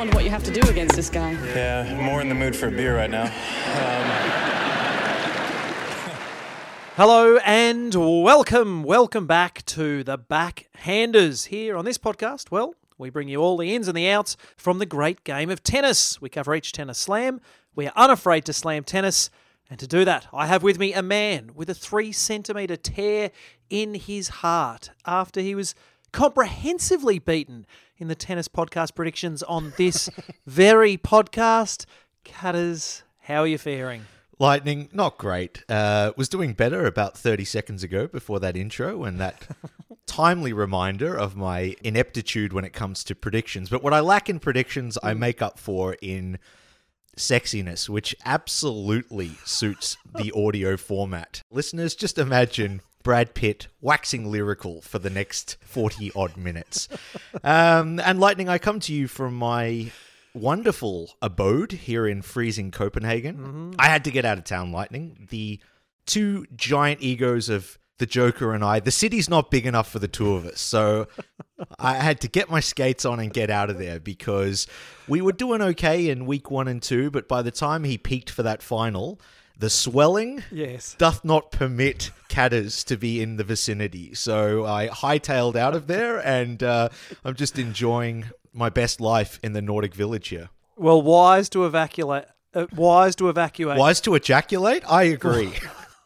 wonder what you have to do against this guy. Yeah, more in the mood for a beer right now. Um, Hello and welcome, welcome back to the Backhanders here on this podcast. Well, we bring you all the ins and the outs from the great game of tennis. We cover each tennis slam. We are unafraid to slam tennis. And to do that, I have with me a man with a three centimetre tear in his heart after he was comprehensively beaten in the tennis podcast predictions on this very podcast. Cutters, how are you faring? Lightning, not great. Uh, was doing better about 30 seconds ago before that intro and that timely reminder of my ineptitude when it comes to predictions. But what I lack in predictions, I make up for in sexiness, which absolutely suits the audio format. Listeners, just imagine Brad Pitt waxing lyrical for the next 40 odd minutes. Um, and Lightning, I come to you from my wonderful abode here in freezing Copenhagen. I had to get out of town, Lightning. The two giant egos of the Joker and I, the city's not big enough for the two of us. So I had to get my skates on and get out of there because we were doing okay in week one and two, but by the time he peaked for that final, the swelling Yes. doth not permit Catters to be in the vicinity. So I hightailed out of there and uh, I'm just enjoying my best life in the Nordic village here. Well, wise to evacuate. Uh, wise to evacuate. Wise to ejaculate? I agree.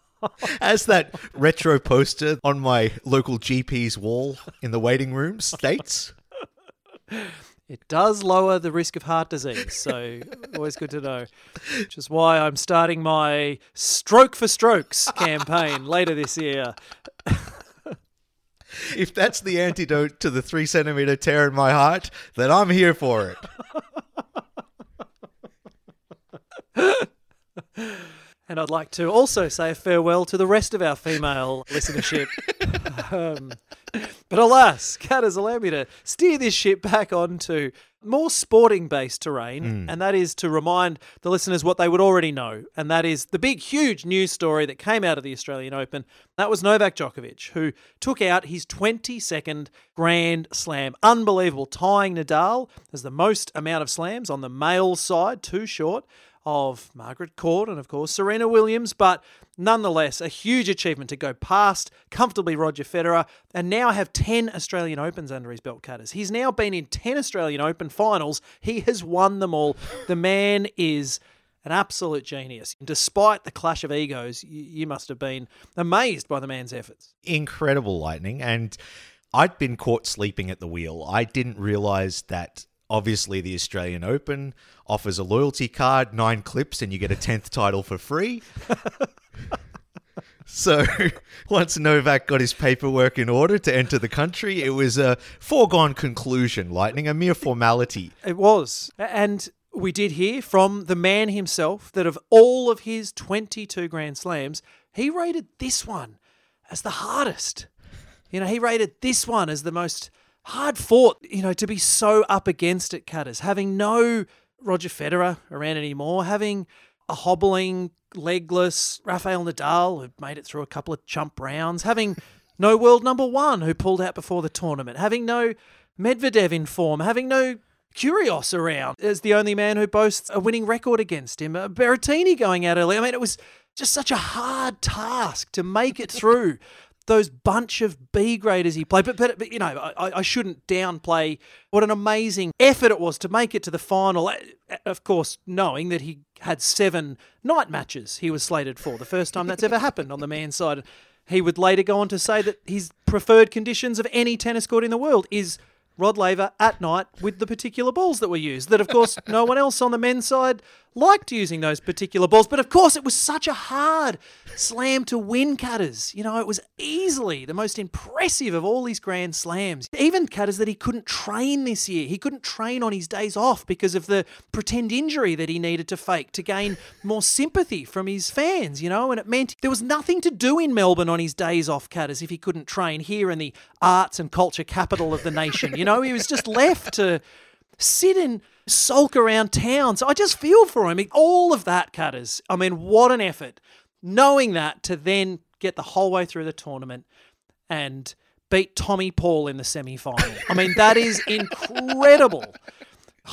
As that retro poster on my local GP's wall in the waiting room states. It does lower the risk of heart disease, so always good to know. Which is why I'm starting my Stroke for Strokes campaign later this year. If that's the antidote to the three centimeter tear in my heart, then I'm here for it. And I'd like to also say farewell to the rest of our female listenership. um, but alas, Catters, allow me to steer this ship back onto more sporting based terrain, hmm. and that is to remind the listeners what they would already know, and that is the big, huge news story that came out of the Australian Open. That was Novak Djokovic, who took out his 22nd Grand Slam. Unbelievable, tying Nadal as the most amount of slams on the male side, too short of Margaret Court and, of course, Serena Williams, but nonetheless, a huge achievement to go past comfortably Roger Federer and now have 10 Australian Opens under his belt cutters. He's now been in 10 Australian Open finals. He has won them all. The man is an absolute genius. Despite the clash of egos, you, must have been amazed by the man's efforts. Incredible lightning. And I'd been caught sleeping at the wheel. I didn't realize that obviously the Australian Open offers a loyalty card, nine clips, and you get a 10th title for free. So once Novak got his paperwork in order to enter the country, it was a foregone conclusion, Lightning, a mere formality. It was. And we did hear from the man himself that of all of his 22 Grand Slams, he rated this one as the hardest. You know, he rated this one as the most hard fought, you know, to be so up against it, Cutters, having no Roger Federer around anymore, having a hobbling, legless Rafael Nadal who made it through a couple of chump rounds, having no world number one who pulled out before the tournament, having no Medvedev in form, having no Kyrgios around as the only man who boasts a winning record against him, uh, Berrettini going out early. I mean, it was just such a hard task to make it through those bunch of B graders he played. But, but, but you know, I, I shouldn't downplay what an amazing effort it was to make it to the final. Uh, Of course, knowing that he had seven night matches he was slated for, the first time that's ever happened on the man's side. He would later go on to say that his preferred conditions of any tennis court in the world is Rod Laver at night with the particular balls that were used. That, of course, no one else on the men's side liked using those particular balls. But, of course, it was such a hard slam to win, Cutters. You know, it was easily the most impressive of all his grand slams. Even Cutters that he couldn't train this year. He couldn't train on his days off because of the pretend injury that he needed to fake to gain more sympathy from his fans, you know, and it meant there was nothing to do in Melbourne on his days off, Cutters, if he couldn't train here in the arts and culture capital of the nation. You know, he was just left to sit and sulk around town. So I just feel for him. All of that, Cutters. I mean, what an effort. Knowing that to then get the whole way through the tournament and beat Tommy Paul in the semi final. I mean, that is incredible.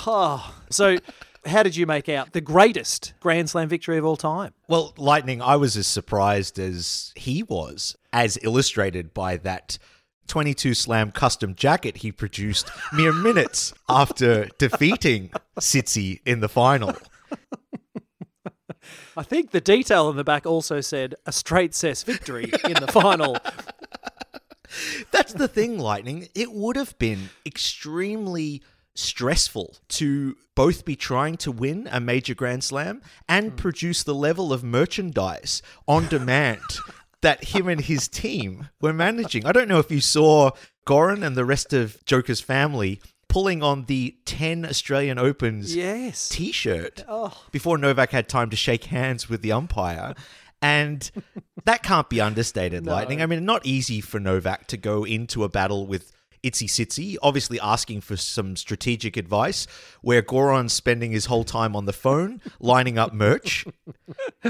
Oh, so, how did you make out the greatest Grand Slam victory of all time? Well, Lightning, I was as surprised as he was, as illustrated by that 22 slam custom jacket he produced mere minutes after defeating Tsitsi in the final. I think the detail in the back also said a straight cess victory in the final. That's the thing, Lightning. It would have been extremely stressful to both be trying to win a major Grand Slam and hmm. produce the level of merchandise on demand that him and his team were managing. I don't know if you saw Goran and the rest of Joker's family pulling on the 10 Australian Opens Yes. t shirt Oh. before Novak had time to shake hands with the umpire. And that can't be understated, Lightning. I mean, not easy for Novak to go into a battle with Itzy Tsitsi, obviously asking for some strategic advice, where Goran's spending his whole time on the phone lining up merch.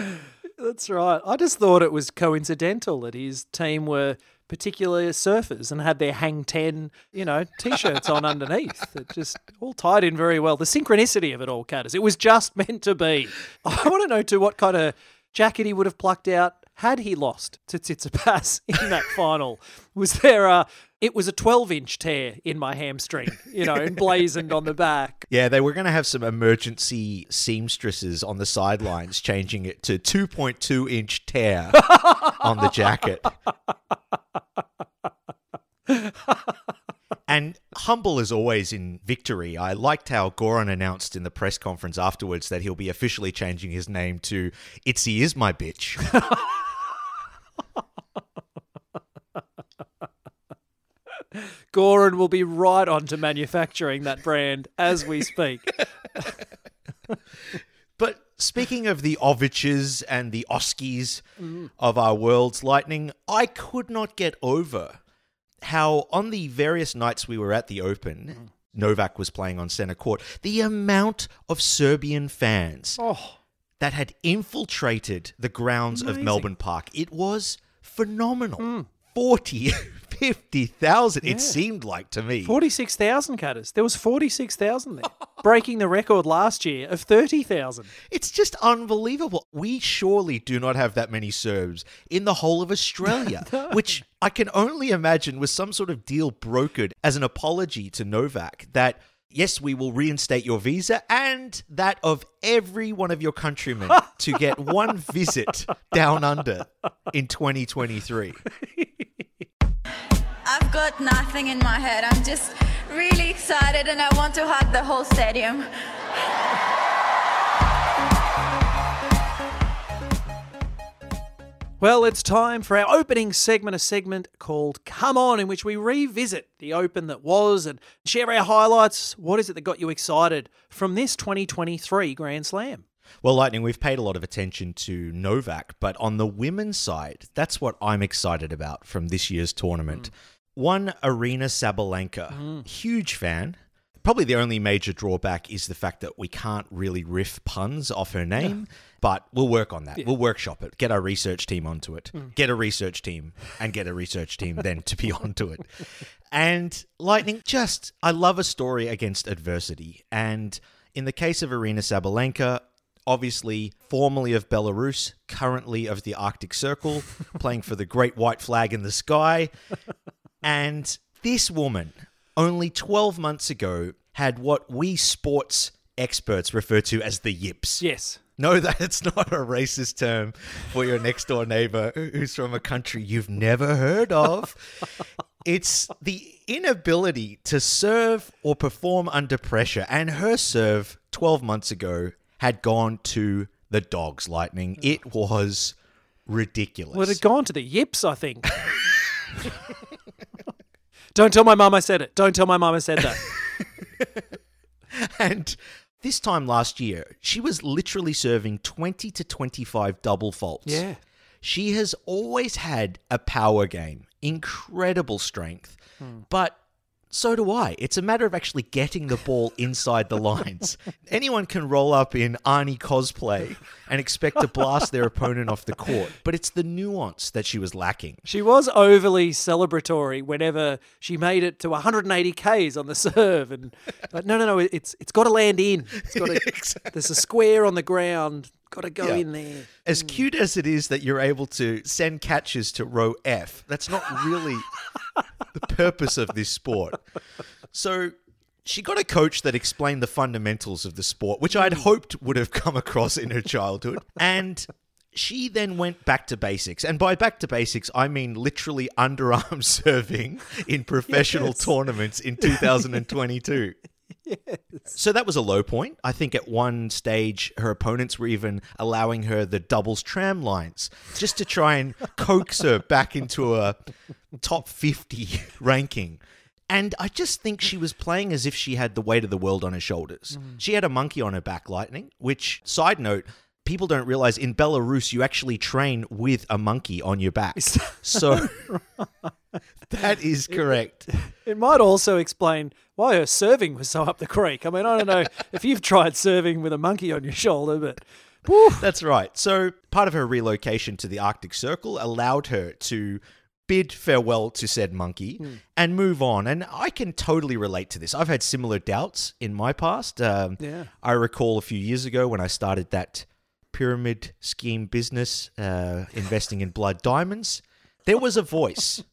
That's right. I just thought it was coincidental that his team were particularly surfers and had their hang 10, you know, t-shirts on underneath. It just all tied in very well. The synchronicity of it all, Catters. It was just meant to be. I want to know too what kind of jacket he would have plucked out had he lost to Tsitsipas in that final. Was there a it was a 12 inch tear in my hamstring, you know, emblazoned on the back. Yeah, they were going to have some emergency seamstresses on the sidelines, changing it to 2.2 inch tear on the jacket. And humble as always in victory, I liked how Goran announced in the press conference afterwards that he'll be officially changing his name to Itzy is my bitch. Goran will be right on to manufacturing that brand as we speak. But speaking of the Oviches and the Oskies mm. of our world's lightning, I could not get over how on the various nights we were at the Open, mm. Novak was playing on center court, the amount of Serbian fans Oh, that had infiltrated the grounds of Melbourne Park. It was phenomenal. Mm. 40, 50,000, it seemed like to me. 46,000 cutters. There was 46,000 there, breaking the record last year of 30,000. It's just unbelievable. We surely do not have that many Serbs in the whole of Australia, which I can only imagine was some sort of deal brokered as an apology to Novak that. Yes, we will reinstate your visa and that of every one of your countrymen to get one visit down under in 2023. I've got nothing in my head. I'm just really excited and I want to hug the whole stadium. Well, it's time for our opening segment, a segment called Come On, in which we revisit the Open that was and share our highlights. What is it that got you excited from this 2023 Grand Slam? Well, Lightning, we've paid a lot of attention to Novak, but on the women's side, that's what I'm excited about from this year's tournament. Hmm. One, Aryna Sabalenka, mm. huge fan. Probably the only major drawback is the fact that we can't really riff puns off her name, but we'll work on that. We'll workshop it, get our research team onto it, mm. get a research team, and get a research team then to be onto it. And Lightning, just, I love a story against adversity. And in the case of Aryna Sabalenka, obviously formerly of Belarus, currently of the Arctic Circle, playing for the great white flag in the sky. And this woman, only 12 months ago, had what we sports experts refer to as the yips. Yes. No, that's not a racist term for your next door neighbor who's from a country you've never heard of. It's the inability to serve or perform under pressure. And her serve 12 months ago had gone to the dogs, Lightning. It was ridiculous. Well, it had gone to the yips, I think. Don't tell my mum I said it. Don't tell my mum I said that. And this time last year, she was literally serving 20 to 25 double faults. Yeah. She has always had a power game, incredible strength, hmm. but So do I. It's a matter of actually getting the ball inside the lines. Anyone can roll up in Arnie cosplay and expect to blast their opponent off the court, but it's the nuance that she was lacking. She was overly celebratory whenever she made it to 180 Ks on the serve, and but no, no, no, it's it's got to land in. It's got to. There's a square on the ground. Got to go Yeah. in there. As hmm. cute as it is that you're able to send catches to row F, that's not really the purpose of this sport. So she got a coach that explained the fundamentals of the sport, which I'd hmm. hoped would have come across in her childhood. And she then went back to basics. And by back to basics, I mean literally underarm serving in professional tournaments in 2022. So that was a low point. I think at one stage, her opponents were even allowing her the doubles tram lines just to try and coax her back into a top 50 ranking. And I just think she was playing as if she had the weight of the world on her shoulders. Mm. She had a monkey on her back, Lightning, which, side note, people don't realize in Belarus, you actually train with a monkey on your back. So that is correct. It might also explain why her serving was so up the creek. I mean, I don't know if you've tried serving with a monkey on your shoulder, but That's right. So part of her relocation to the Arctic Circle allowed her to bid farewell to said monkey and move on. And I can totally relate to this. I've had similar doubts in my past. Um, Yeah. I recall a few years ago when I started that pyramid scheme business, uh, investing in blood diamonds, there was a voice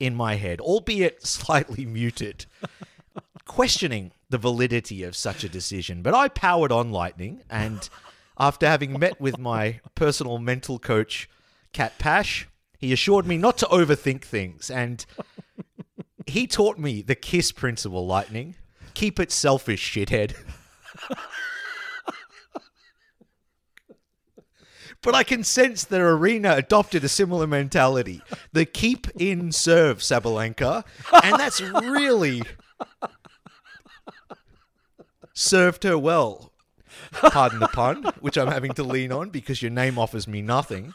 in my head, albeit slightly muted, questioning the validity of such a decision. But I powered on lightning, and after having met with my personal mental coach, Kat Pash, he assured me not to overthink things, and he taught me the KISS principle, lightning. Keep it selfish, shithead. But I can sense that Aryna adopted a similar mentality. The keep in serve Sabalenka, and that's really served her well. Pardon the pun, which I'm having to lean on because your name offers me nothing.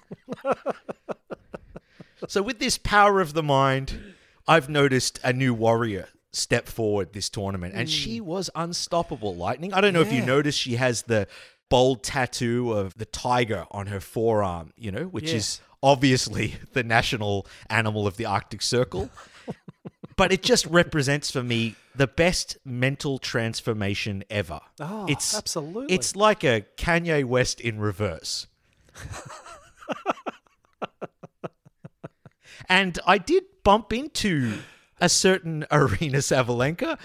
So, with this power of the mind, I've noticed a new warrior step forward this tournament, and she mm. was unstoppable. Lightning. I don't know if you Yeah. noticed, she has the bold tattoo of the tiger on her forearm, you know, which Yeah. is obviously the national animal of the Arctic Circle. but it just represents for me the best mental transformation ever. Oh, it's absolutely. It's like a Kanye West in reverse. and I did bump into a certain Aryna Sabalenka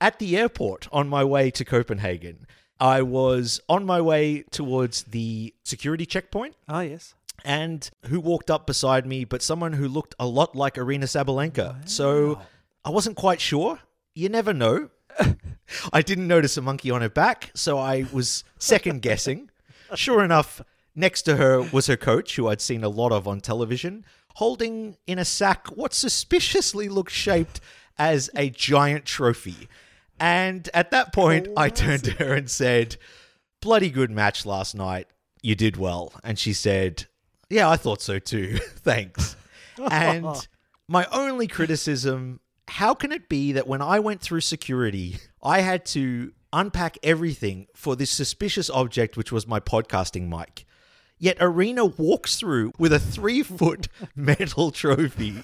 at the airport on my way to Copenhagen. I was on my way towards the security checkpoint ah, yes. and who walked up beside me, but someone who looked a lot like Aryna Sabalenka. So I wasn't quite sure. You never know. I didn't notice a monkey on her back, so I was second guessing. Sure enough, next to her was her coach, who I'd seen a lot of on television, holding in a sack what suspiciously looked shaped as a giant trophy. And at that point, I turned to her and said, Bloody good match last night. You did well. And she said, Yeah, I thought so too. Thanks. And my only criticism how can it be that when I went through security, I had to unpack everything for this suspicious object, which was my podcasting mic? Yet Aryna walks through with a three foot metal trophy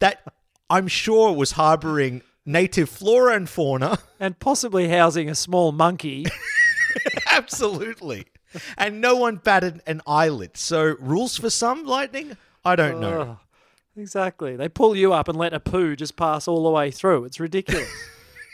that I'm sure was harboring native flora and fauna. And possibly housing a small monkey. Absolutely. And no one batted an eyelid. So, rules for some, Lightning? I don't know. Exactly. They pull you up and let a poo just pass all the way through. It's ridiculous.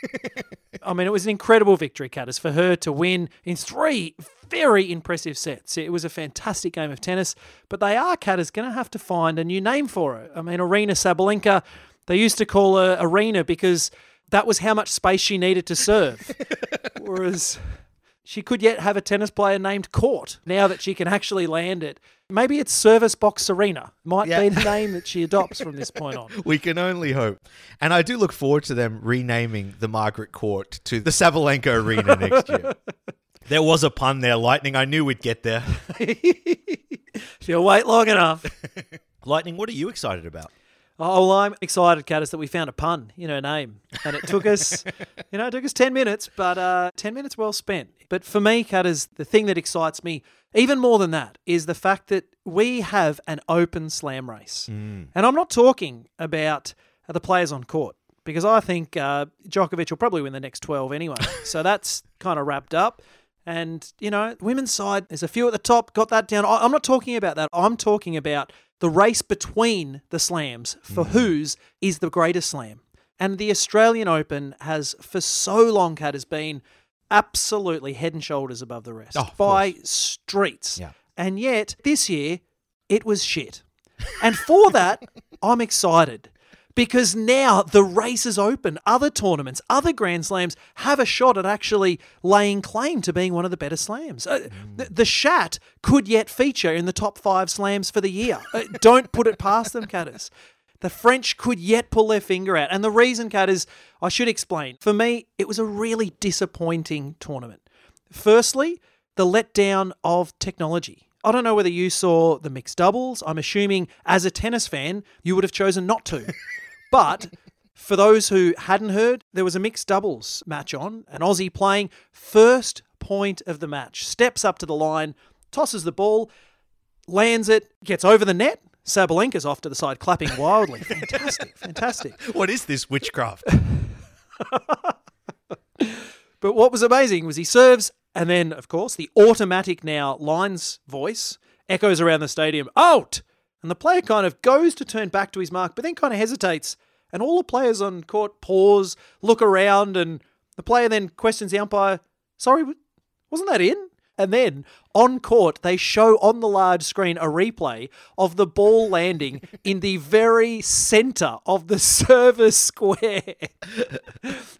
I mean, it was an incredible victory, Catters, for her to win in three very impressive sets. It was a fantastic game of tennis, but they are, Catters, going to have to find a new name for her. I mean, Aryna Sabalenka, they used to call her Arena because that was how much space she needed to serve. Whereas she could yet have a tennis player named Court now that she can actually land it. Maybe it's Service Box Arena. Might Yeah. be the name that she adopts from this point on. We can only hope. And I do look forward to them renaming the Margaret Court to the Sabalenka Arena next year. There was a pun there, Lightning. I knew we'd get there. If you wait long enough. Lightning, what are you excited about? Oh, well, I'm excited, Catters, that we found a pun in her name. And it took us, you know, it took us 10 minutes, but uh, 10 minutes well spent. But for me, Catters, the thing that excites me even more than that is the fact that we have an open slam race. And I'm not talking about the players on court because I think uh, Djokovic will probably win the next 12 anyway. so that's kind of wrapped up. And, you know, women's side, there's a few at the top, got that down. I- I'm not talking about that. I'm talking about the race between the slams for mm-hmm. whose is the greatest slam. And the Australian Open has, for so long, Kat, has been absolutely head and shoulders above the rest Oh, by streets. Yeah. And yet, this year, it was shit. And for that, I'm excited because now the race is open. Other tournaments, other Grand Slams have a shot at actually laying claim to being one of the better slams. Uh, the, the Shat could yet feature in the top five slams for the year. Uh, don't put it past them, Catters. The French could yet pull their finger out. And the reason, Cat, is I should explain. For me, it was a really disappointing tournament. Firstly, the letdown of technology. I don't know whether you saw the mixed doubles. I'm assuming as a tennis fan, you would have chosen not to. but for those who hadn't heard, there was a mixed doubles match on, an Aussie playing first point of the match, steps up to the line, tosses the ball, lands it, gets over the net. Sabalenka's off to the side, clapping wildly. Fantastic, fantastic. What is this witchcraft? But what was amazing was he serves, and then, of course, the automatic now lines voice echoes around the stadium, out! And the player kind of goes to turn back to his mark, but then kind of hesitates. And all the players on court pause, look around, and the player then questions the umpire, sorry, wasn't that in? And then on court, they show on the large screen a replay of the ball landing in the very centre of the service square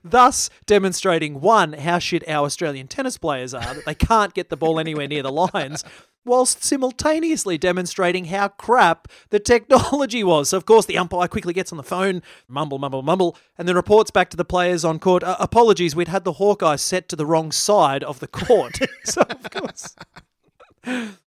thus demonstrating one how shit our Australian tennis players are that they can't get the ball anywhere near the lines whilst simultaneously demonstrating how crap the technology was. So of course the umpire quickly gets on the phone, mumble mumble mumble and then reports back to the players on court, uh, apologies we'd had the Hawkeye set to the wrong side of the court. so of course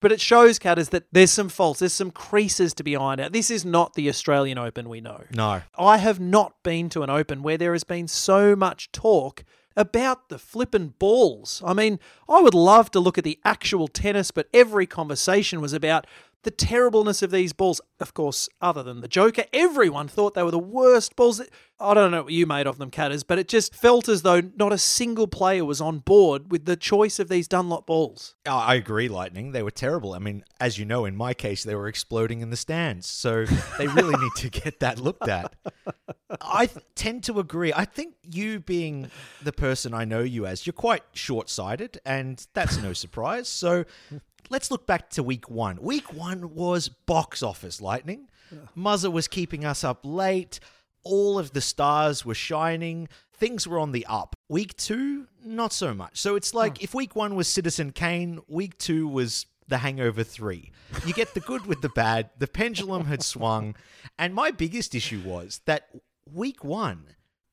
but it shows, Cat, is that there's some faults, there's some creases to be ironed out. This is not the Australian Open we know. No. I have not been to an Open where there has been so much talk about the flippin' balls. I mean, I would love to look at the actual tennis, but every conversation was about the terribleness of these balls. Of course, other than the Joker, everyone thought they were the worst balls. I don't know what you made of them, Catters, but it just felt as though not a single player was on board with the choice of these Dunlop balls. I agree, Lightning. They were terrible. I mean, as you know, in my case, they were exploding in the stands. So they really need to get that looked at. I th- tend to agree. I think you, being the person I know you as, you're quite short sighted, and that's no surprise. So let's look back to week one. Week one was box office, Lightning. Muzza was keeping us up late. All of the stars were shining. Things were on the up. Week two, not so much. So it's like if week one was Citizen Kane, week two was The Hangover 3. You get the good with the bad. The pendulum had swung. And my biggest issue was that week one,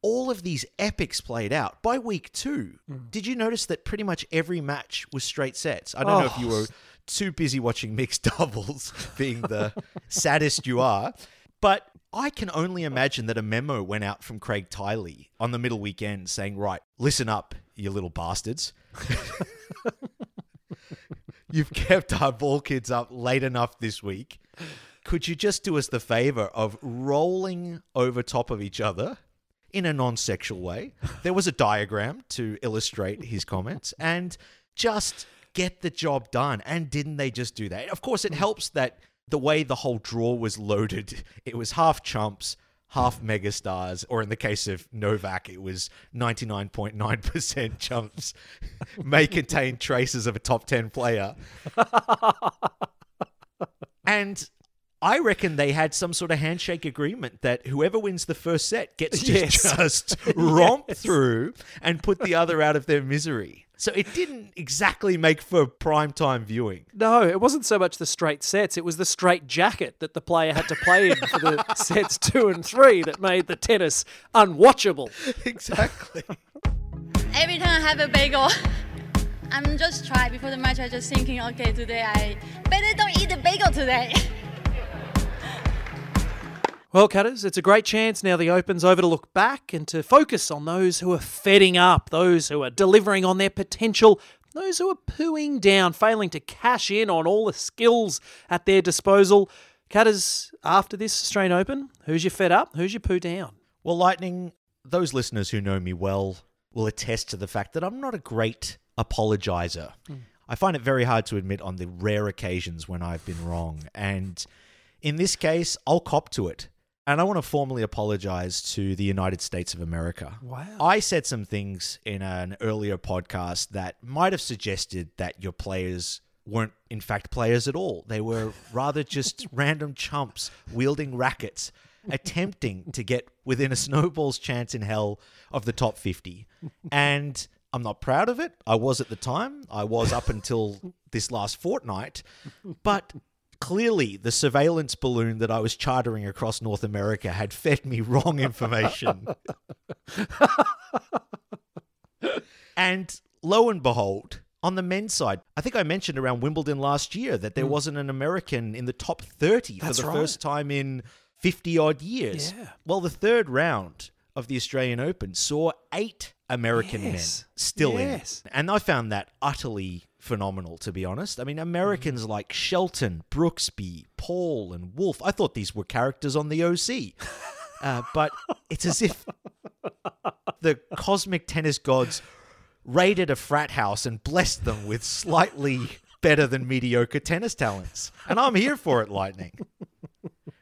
all of these epics played out. By week two, mm. did you notice that pretty much every match was straight sets? I don't know if you were oh. too busy watching mixed doubles, being the saddest you are. But I can only imagine that a memo went out from Craig Tiley on the middle weekend saying, right, listen up, you little bastards. You've kept our ball kids up late enough this week. Could you just do us the favor of rolling over top of each other in a non sexual way? There was a diagram to illustrate his comments and just get the job done. And didn't they just do that? Of course, it helps that the way the whole draw was loaded, it was half chumps, half megastars, or in the case of Novak, it was 99.9% chumps, may contain traces of a top 10 player. and I reckon they had some sort of handshake agreement that whoever wins the first set gets to Yes. just romp through and put the other out of their misery. So it didn't exactly make for prime time viewing. No, it wasn't so much the straight sets, it was the straight jacket that the player had to play in for the sets two and three that made the tennis unwatchable. Exactly. Every time I have a bagel, I'm just try before the match. I'm just thinking, okay, today I better don't eat the bagel today. Well, Cutters, it's a great chance now the Open's over to look back and to focus on those who are fedding up, those who are delivering on their potential, those who are pooing down, failing to cash in on all the skills at their disposal. Cutters, after this Australian Open, who's your fed up? Who's your poo down? Well, Lightning, those listeners who know me well will attest to the fact that I'm not a great apologizer. Hmm. I find it very hard to admit on the rare occasions when I've been wrong. And in this case, I'll cop to it. And I want to formally apologize to the United States of America. Wow. I said some things in an earlier podcast that might have suggested that your players weren't, in fact, players at all. They were rather just random chumps wielding rackets, attempting to get within a snowball's chance in hell of the top 50. And I'm not proud of it. I was at the time, I was up until this last fortnight. But clearly, the surveillance balloon that I was chartering across North America had fed me wrong information. And lo and behold, on the men's side, I think I mentioned around Wimbledon last year that there wasn't an American in the top 30 Hmm. That's for the right. first time in 50 odd years. Yeah. Well, the third round of the Australian Open saw eight American Yes. men still Yes. in. And I found that utterly phenomenal, to be honest. I mean, Americans like Shelton, Brooksby, Paul, and Wolf, I thought these were characters on the OC. Uh, but it's as if the cosmic tennis gods raided a frat house and blessed them with slightly better than mediocre tennis talents. And I'm here for it, Lightning.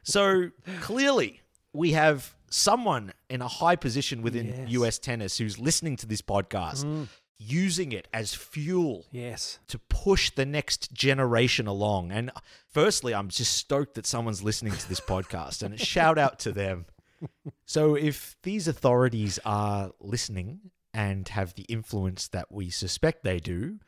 So clearly, we have someone in a high position within Yes. US tennis who's listening to this podcast, using it as fuel Yes. to push the next generation along. And uh, firstly, I'm just stoked that someone's listening to this podcast and shout out to them. So if these authorities are listening and have the influence that we suspect they do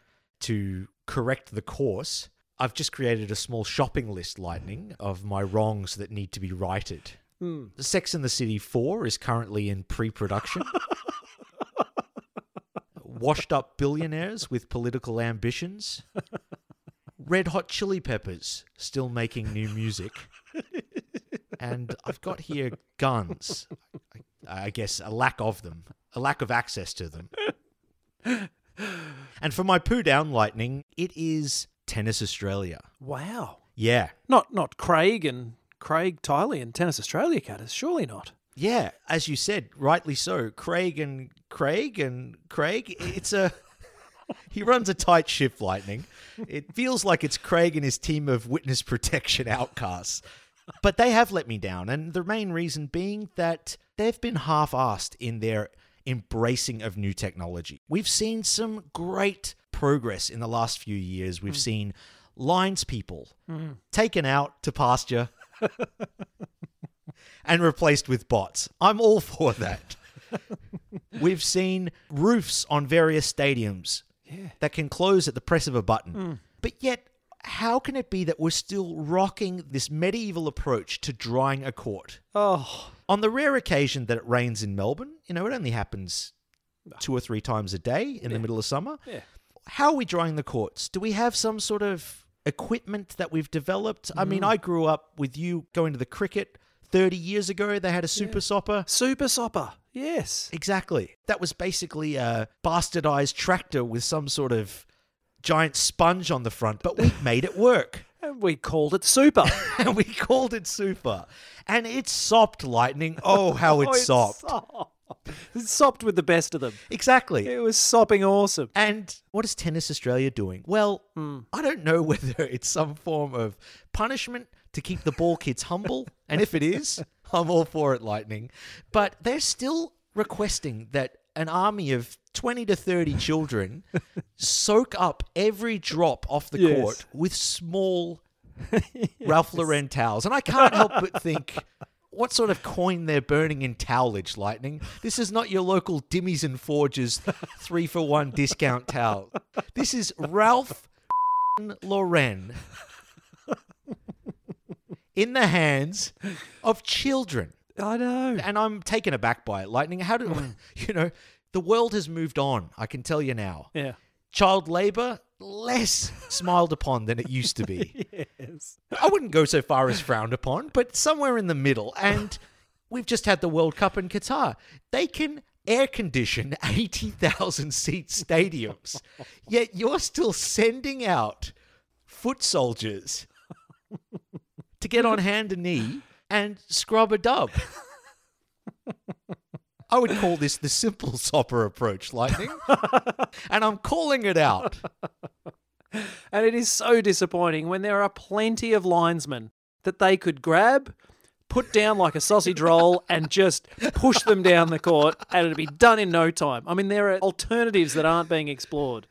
to correct the course, I've just created a small shopping list, Lightning, of my wrongs that need to be righted. Hmm. The Sex in the City 4 is currently in pre production. Washed up billionaires with political ambitions. Red Hot Chili Peppers still making new music. And I've got here guns. I, I guess a lack of them, a lack of access to them. And for my poo down lightning, it is Tennis Australia. Wow. Yeah. Not not Craig and Craig Tiley and Tennis Australia Cutters. Surely not. Yeah, as you said, rightly so. Craig and Craig and Craig, it's a he runs a tight ship, Lightning. It feels like it's Craig and his team of witness protection outcasts. But they have let me down, and the main reason being that they've been half-assed in their embracing of new technology. We've seen some great progress in the last few years. We've hmm. seen lines people hmm. taken out to pasture and replaced with bots. I'm all for that. We've seen roofs on various stadiums that can close at the press of a button. Hmm. But yet, how can it be that we're still rocking this medieval approach to drying a court? Oh, On the rare occasion that it rains in Melbourne, you know, it only happens two or three times a day in the middle of summer. Yeah. How are we drying the courts? Do we have some sort of equipment that we've developed? I mean, hmm. I grew up with you going to the cricket 30 years ago. They had a super sopper. Super Sopper. Yes. Exactly. That was basically a bastardized tractor with some sort of giant sponge on the front, but we made it work. And we called it Super. and we called it super. And it sopped lightning. Oh, how it Oh, sopped. sopped. It sopped with the best of them. Exactly. It was sopping awesome. And what is Tennis Australia doing? Well, Hmm. I don't know whether it's some form of punishment to keep the ball kids humble. And if it is, I'm all for it, Lightning. But they're still requesting that an army of 20 to 30 children soak up every drop off the Yes. court with small Ralph Lauren towels. And I can't help but think. What sort of coin they're burning in towelage, Lightning? This is not your local Dimmeys and Forges three for one discount towel. This is Ralph Lauren in the hands of children. I know. And I'm taken aback by it, Lightning. How do mm. you know? The world has moved on. I can tell you now. Yeah. child labor less smiled upon than it used to be. yes. I wouldn't go so far as frowned upon, but somewhere in the middle. And we've just had the World Cup in Qatar. They can air condition 80,000 seat stadiums, yet you're still sending out foot soldiers to get on hand and knee and scrub a dub. I would call this the simple sopper approach, Lightning. and I'm calling it out. And it is so disappointing when there are plenty of linesmen that they could grab, put down like a sausage roll, and just push them down the court, and it'd be done in no time. I mean, there are alternatives that aren't being explored.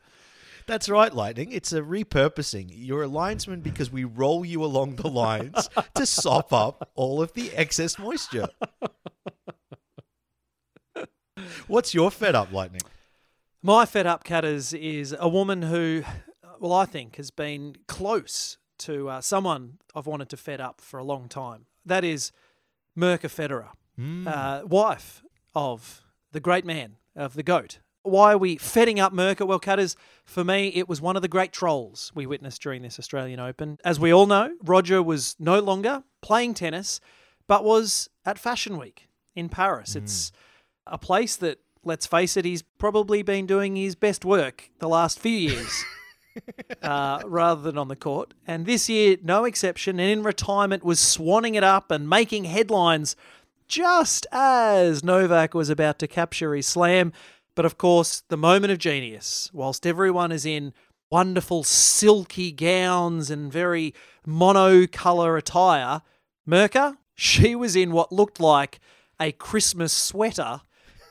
That's right, Lightning. It's a repurposing. You're a linesman because we roll you along the lines to sop up all of the excess moisture. What's your fed up, Lightning? My fed up cutters is a woman who, well, I think has been close to uh, someone I've wanted to fed up for a long time. That is Mirka Federer, uh, wife of the great man, of the GOAT. Why are we fedding up Mirka? Well, cutters, for me, it was one of the great trolls we witnessed during this Australian Open. As we all know, Roger was no longer playing tennis, but was at Fashion Week in Paris. It's a place that, let's face it, he's probably been doing his best work the last few years. uh, rather than on the court. And this year, no exception, and in retirement was swanning it up and making headlines just as Novak was about to capture his slam. But of course, the moment of genius, whilst everyone is in wonderful silky gowns and very monocolour attire, Mirka, she was in what looked like a Christmas sweater,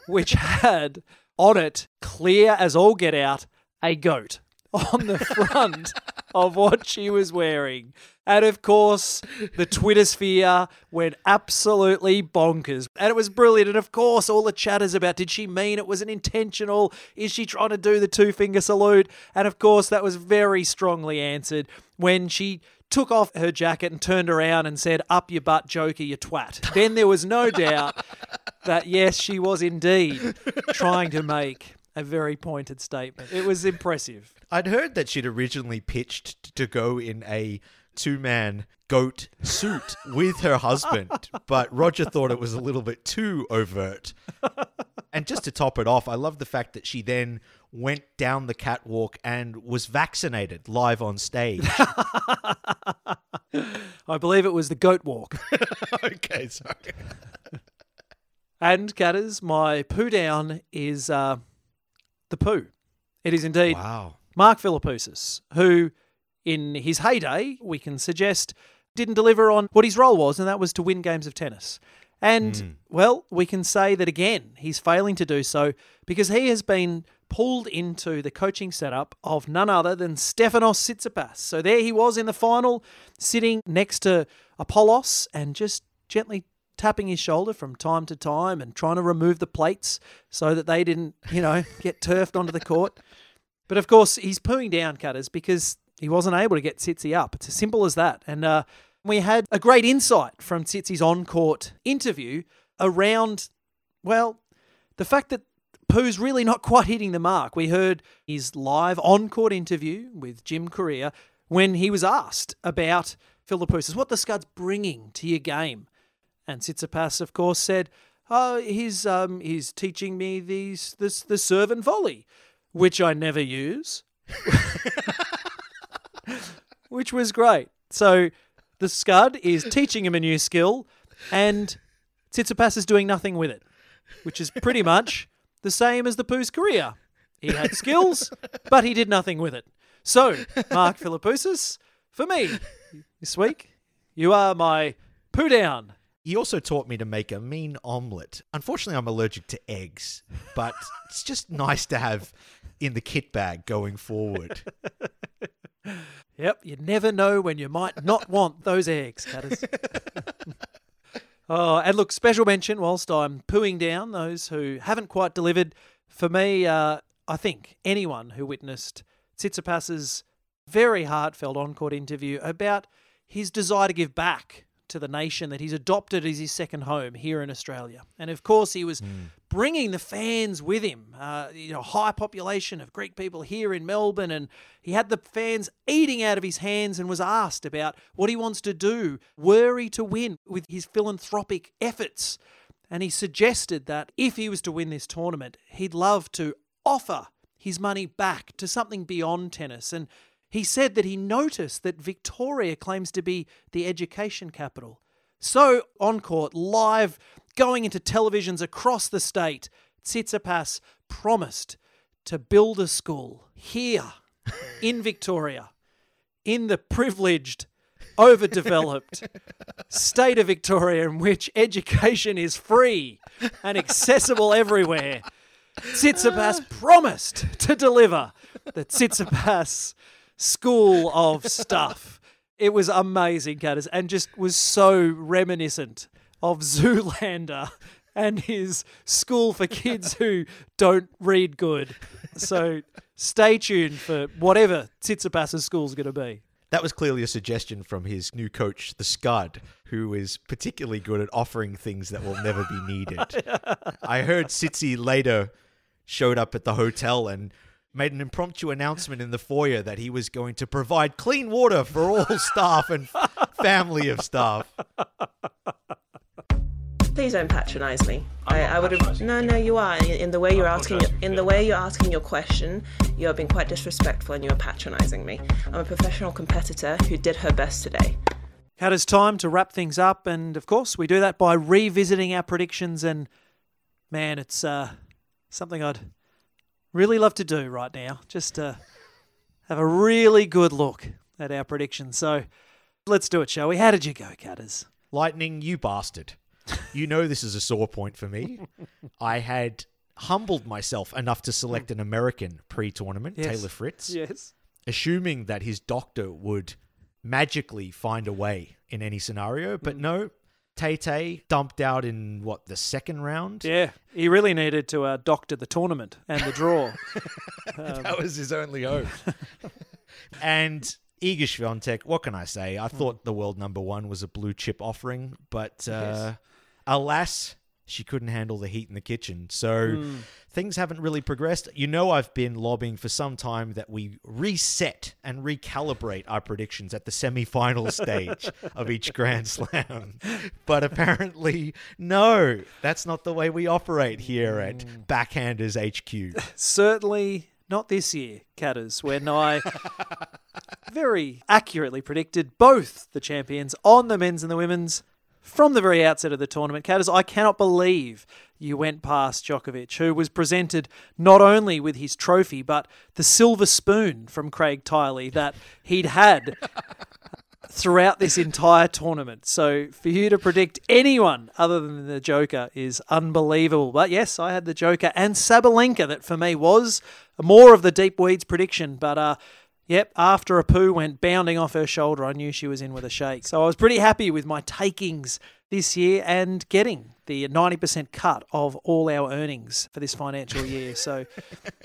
which had on it, clear as all get out, a goat on the front of what she was wearing. And of course, the Twitter sphere went absolutely bonkers. And it was brilliant. And of course, all the chatters about did she mean it was an intentional? Is she trying to do the two finger salute? And of course, that was very strongly answered when she took off her jacket and turned around and said, Up your butt, Joker, you twat. Then there was no doubt that, yes, she was indeed trying to make a very pointed statement. It was impressive. I'd heard that she'd originally pitched to go in a two man goat suit with her husband, but Roger thought it was a little bit too overt. And just to top it off, I love the fact that she then went down the catwalk and was vaccinated live on stage. I believe it was the goat walk. okay, sorry. And, Catters, my poo down is uh, the poo. It is indeed Wow. Mark Philippoussis, who, in his heyday, we can suggest, didn't deliver on what his role was, and that was to win games of tennis. And, hmm. well, we can say that again, he's failing to do so because he has been pulled into the coaching setup of none other than Stefanos Tsitsipas. So there he was in the final, sitting next to Apollos and just gently tapping his shoulder from time to time and trying to remove the plates so that they didn't, you know, get turfed onto the court. But of course, he's pooing down cutters because he wasn't able to get Tsitsi up. It's as simple as that. And uh, we had a great insight from Tsitsi's on court interview around, well, the fact that Pooh's really not quite hitting the mark. We heard his live on court interview with Jim Courier when he was asked about Philippoussis, what the Scud's bringing to your game. And Tsitsipas, of course, said, "Oh, he's um, he's teaching me these this the serve and volley, which I never use." which was great. So the Scud is teaching him a new skill, and Tsitsipas is doing nothing with it, which is pretty much the same as the Pooh's career. He had skills, but he did nothing with it. So, Mark Philippoussis, for me, this week, you are my poo down. He also taught me to make a mean omelette. Unfortunately, I'm allergic to eggs, but it's just nice to have in the kit bag going forward. Yep, you never know when you might not want those eggs, cutters. oh, and look, special mention whilst I'm pooing down those who haven't quite delivered. For me, uh, I think anyone who witnessed Tsitsipas's very heartfelt on-court interview about his desire to give back to the nation that he's adopted as his second home here in Australia. And of course, he was bringing the fans with him. Uh, you know, high population of Greek people here in Melbourne, and he had the fans eating out of his hands and was asked about what he wants to do, were he to win with his philanthropic efforts. And he suggested that if he was to win this tournament, he'd love to offer his money back to something beyond tennis. And he said that he noticed that Victoria claims to be the education capital. So, on court, live, going into televisions across the state, Tsitsipas promised to build a school here in Victoria, in the privileged, overdeveloped state of Victoria in which education is free and accessible everywhere. Tsitsipas promised to deliver the Tsitsipas School of Stuff. It was amazing, Catters, and just was so reminiscent of Zoolander and his school for kids who don't read good. So stay tuned for whatever Tsitsipas' school's going to be. That was clearly a suggestion from his new coach, the Scud, who is particularly good at offering things that will never be needed. I heard Tsitsi later showed up at the hotel and made an impromptu announcement in the foyer that he was going to provide clean water for all staff and family of staff. Please don't patronise me. I, I would have. No, no, you are. In, in the way you're asking, in the way you're asking your question, you have been quite disrespectful and you are patronising me. I'm a professional competitor who did her best today. Cat, it's time to wrap things up, and of course, we do that by revisiting our predictions. And man, it's uh, something I'd really love to do right now, just to have a really good look at our predictions. So let's do it, shall we? How did you go, Catters? Lightning, you bastard. You know this is a sore point for me. I had humbled myself enough to select an American pre tournament, Yes. Taylor Fritz, Yes. assuming that his doctor would magically find a way in any scenario. But mm. no, Tay Tay dumped out in what, the second round? Yeah, he really needed to uh, doctor the tournament and the draw. that was his only hope. and Iga Swiatek, what can I say? I thought the world number one was a blue chip offering, but uh, alas, she couldn't handle the heat in the kitchen. So things haven't really progressed. You know, I've been lobbying for some time that we reset and recalibrate our predictions at the semi-final stage of each Grand Slam. But apparently, no, that's not the way we operate here at hmm. Backhanders HQ. Certainly not this year, Catters, when I very accurately predicted both the champions on the men's and the women's from the very outset of the tournament. Catters, I cannot believe you went past Djokovic, who was presented not only with his trophy, but the silver spoon from Craig Tiley that he'd had throughout this entire tournament. So for you to predict anyone other than the Joker is unbelievable. But yes, I had the Joker and Sabalenka that for me was more of the deep weeds prediction. But uh, yep, after a poo went bounding off her shoulder, I knew she was in with a shake. So I was pretty happy with my takings this year and getting the 90% cut of all our earnings for this financial year. So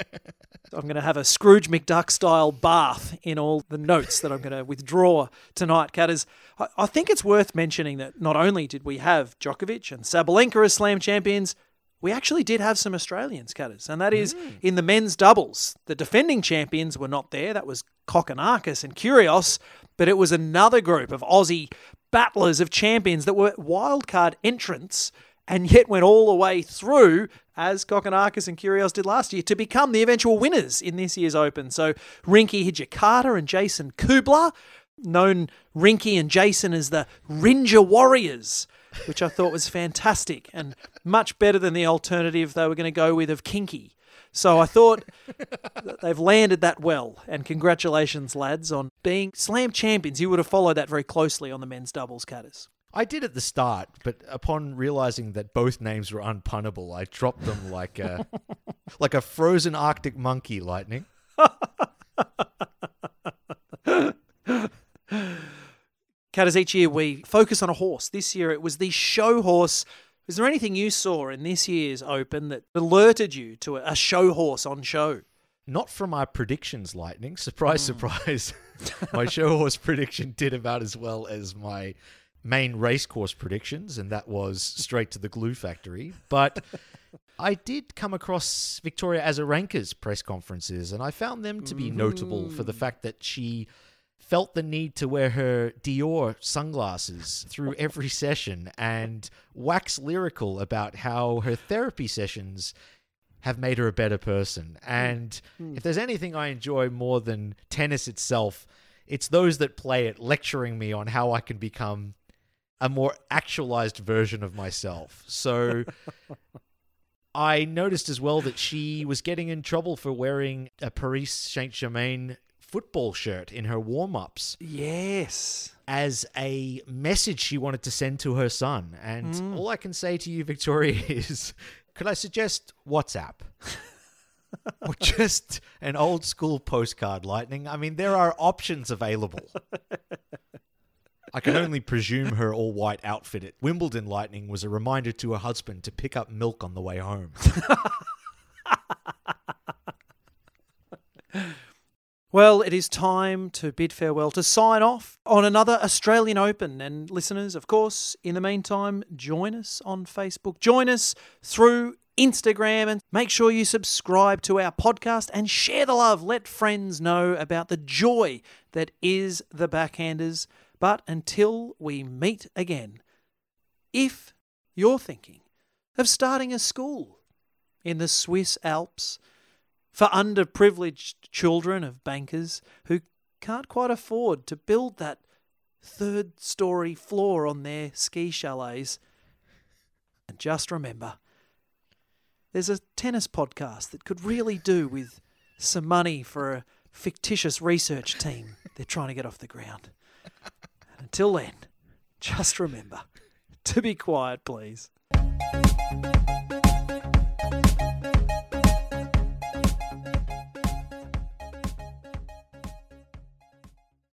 I'm going to have a Scrooge McDuck style bath in all the notes that I'm going to withdraw tonight, Catters. I, I think it's worth mentioning that not only did we have Djokovic and Sabalenka as slam champions, we actually did have some Australians, Catters, and that is hmm. in the men's doubles. The defending champions were not there. That was Kokkinakis and Kyrgios, but it was another group of Aussie battlers of champions that were wildcard entrants and yet went all the way through as Kokkinakis and Kyrgios did last year to become the eventual winners in this year's Open. So Rinky Hijikata and Jason Kubler, known Rinky and Jason as the Rinja Warriors, which I thought was fantastic and much better than the alternative they were going to go with of Kinky. So I thought that they've landed that well, and congratulations, lads, on being slam champions. You would have followed that very closely on the men's doubles, Catters. I did at the start, but upon realizing that both names were unpunnable, I dropped them like a like a frozen Arctic monkey. Lightning. Catters, each year we focus on a horse. This year it was the show horse. Is there anything you saw in this year's Open that alerted you to a show horse on show? Not from my predictions, Lightning. Surprise, hmm. surprise. my show horse prediction did about as well as my main racecourse predictions, and that was straight to the glue factory. But I did come across Victoria Azarenka's press conferences, and I found them to be notable for the mm. fact that she felt the need to wear her Dior sunglasses through every session and wax lyrical about how her therapy sessions have made her a better person. And hmm. if there's anything I enjoy more than tennis itself, it's those that play it lecturing me on how I can become a more actualized version of myself. So I noticed as well that she was getting in trouble for wearing a Paris Saint Germain football shirt in her warm ups Yes. as a message she wanted to send to her son. And hmm. all I can say to you, Victoria, is could I suggest WhatsApp? or just an old school postcard, Lightning? I mean, there are options available. I can only presume her all white outfit at Wimbledon Lightning was a reminder to her husband to pick up milk on the way home. Well, it is time to bid farewell to sign off on another Australian Open. And listeners, of course, in the meantime, join us on Facebook, join us through Instagram, and make sure you subscribe to our podcast and share the love. Let friends know about the joy that is the backhanders. But until we meet again, if you're thinking of starting a school in the Swiss Alps, for underprivileged children of bankers who can't quite afford to build that third story floor on their ski chalets. And just remember, there's a tennis podcast that could really do with some money for a fictitious research team they're trying to get off the ground. And until then, just remember to be quiet, please.